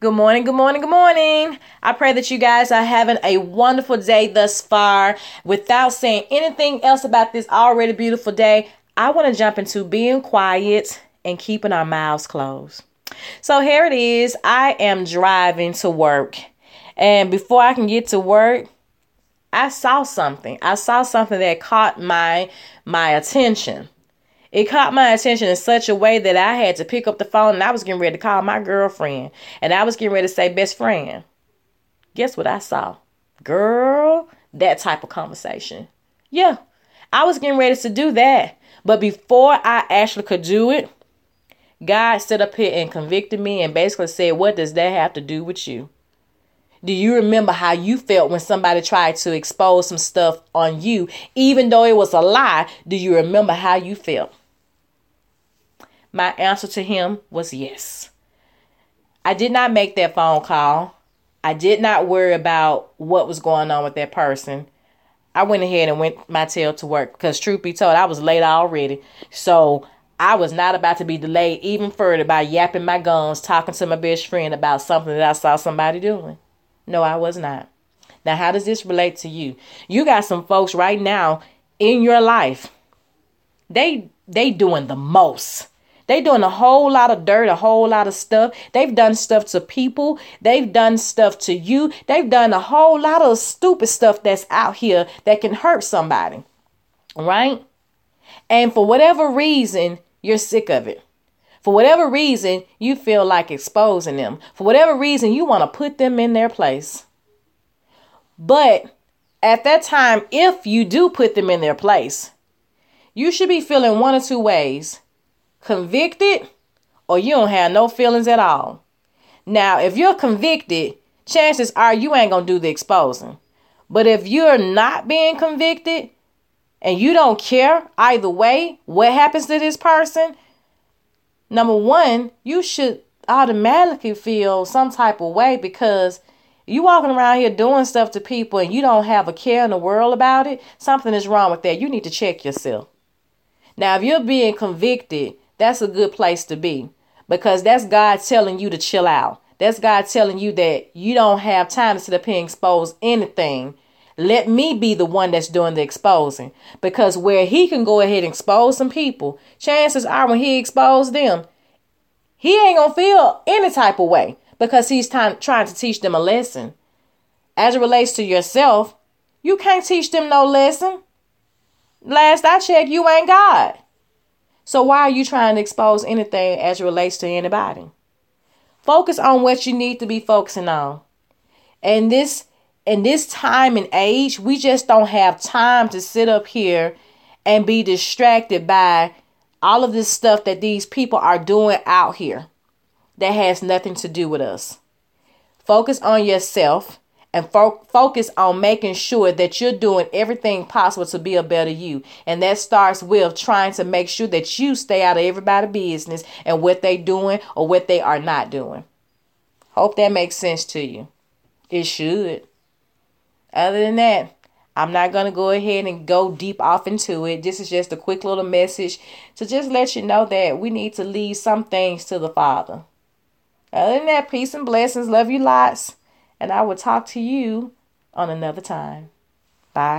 Good morning, good morning, good morning. I pray that you guys are having a wonderful day thus far. Without saying anything else about this already beautiful day, I want to jump into being quiet and keeping our mouths closed. So here it is. I am driving to work. And before I can get to work, I saw something. I saw something that caught my my attention. It caught my attention in such a way that I had to pick up the phone and I was getting ready to call my girlfriend. And I was getting ready to say, best friend. Guess what I saw? Girl, that type of conversation. Yeah, I was getting ready to do that. But before I actually could do it, God stood up here and convicted me and basically said, What does that have to do with you? Do you remember how you felt when somebody tried to expose some stuff on you, even though it was a lie? Do you remember how you felt? My answer to him was yes. I did not make that phone call. I did not worry about what was going on with that person. I went ahead and went my tail to work because, truth be told, I was late already. So I was not about to be delayed even further by yapping my gums, talking to my best friend about something that I saw somebody doing. No, I was not. Now, how does this relate to you? You got some folks right now in your life. They they doing the most. They doing a whole lot of dirt, a whole lot of stuff. They've done stuff to people. They've done stuff to you. They've done a whole lot of stupid stuff that's out here that can hurt somebody. Right? And for whatever reason, you're sick of it. For whatever reason, you feel like exposing them. For whatever reason, you want to put them in their place. But at that time, if you do put them in their place, you should be feeling one or two ways convicted or you don't have no feelings at all. Now, if you're convicted, chances are you ain't going to do the exposing. But if you're not being convicted and you don't care either way what happens to this person, number one, you should automatically feel some type of way because you walking around here doing stuff to people and you don't have a care in the world about it, something is wrong with that. You need to check yourself. Now, if you're being convicted that's a good place to be because that's God telling you to chill out. That's God telling you that you don't have time to sit up here and expose anything. Let me be the one that's doing the exposing. Because where he can go ahead and expose some people, chances are when he exposed them, he ain't to feel any type of way because he's trying to teach them a lesson. As it relates to yourself, you can't teach them no lesson. Last I checked, you ain't God. So why are you trying to expose anything as it relates to anybody? Focus on what you need to be focusing on. And this in this time and age, we just don't have time to sit up here and be distracted by all of this stuff that these people are doing out here that has nothing to do with us. Focus on yourself and fo- focus on making sure that you're doing everything possible to be a better you. And that starts with trying to make sure that you stay out of everybody's business and what they're doing or what they are not doing. Hope that makes sense to you. It should. Other than that, I'm not going to go ahead and go deep off into it. This is just a quick little message to just let you know that we need to leave some things to the Father. Other than that, peace and blessings. Love you lots and I will talk to you on another time. Bye.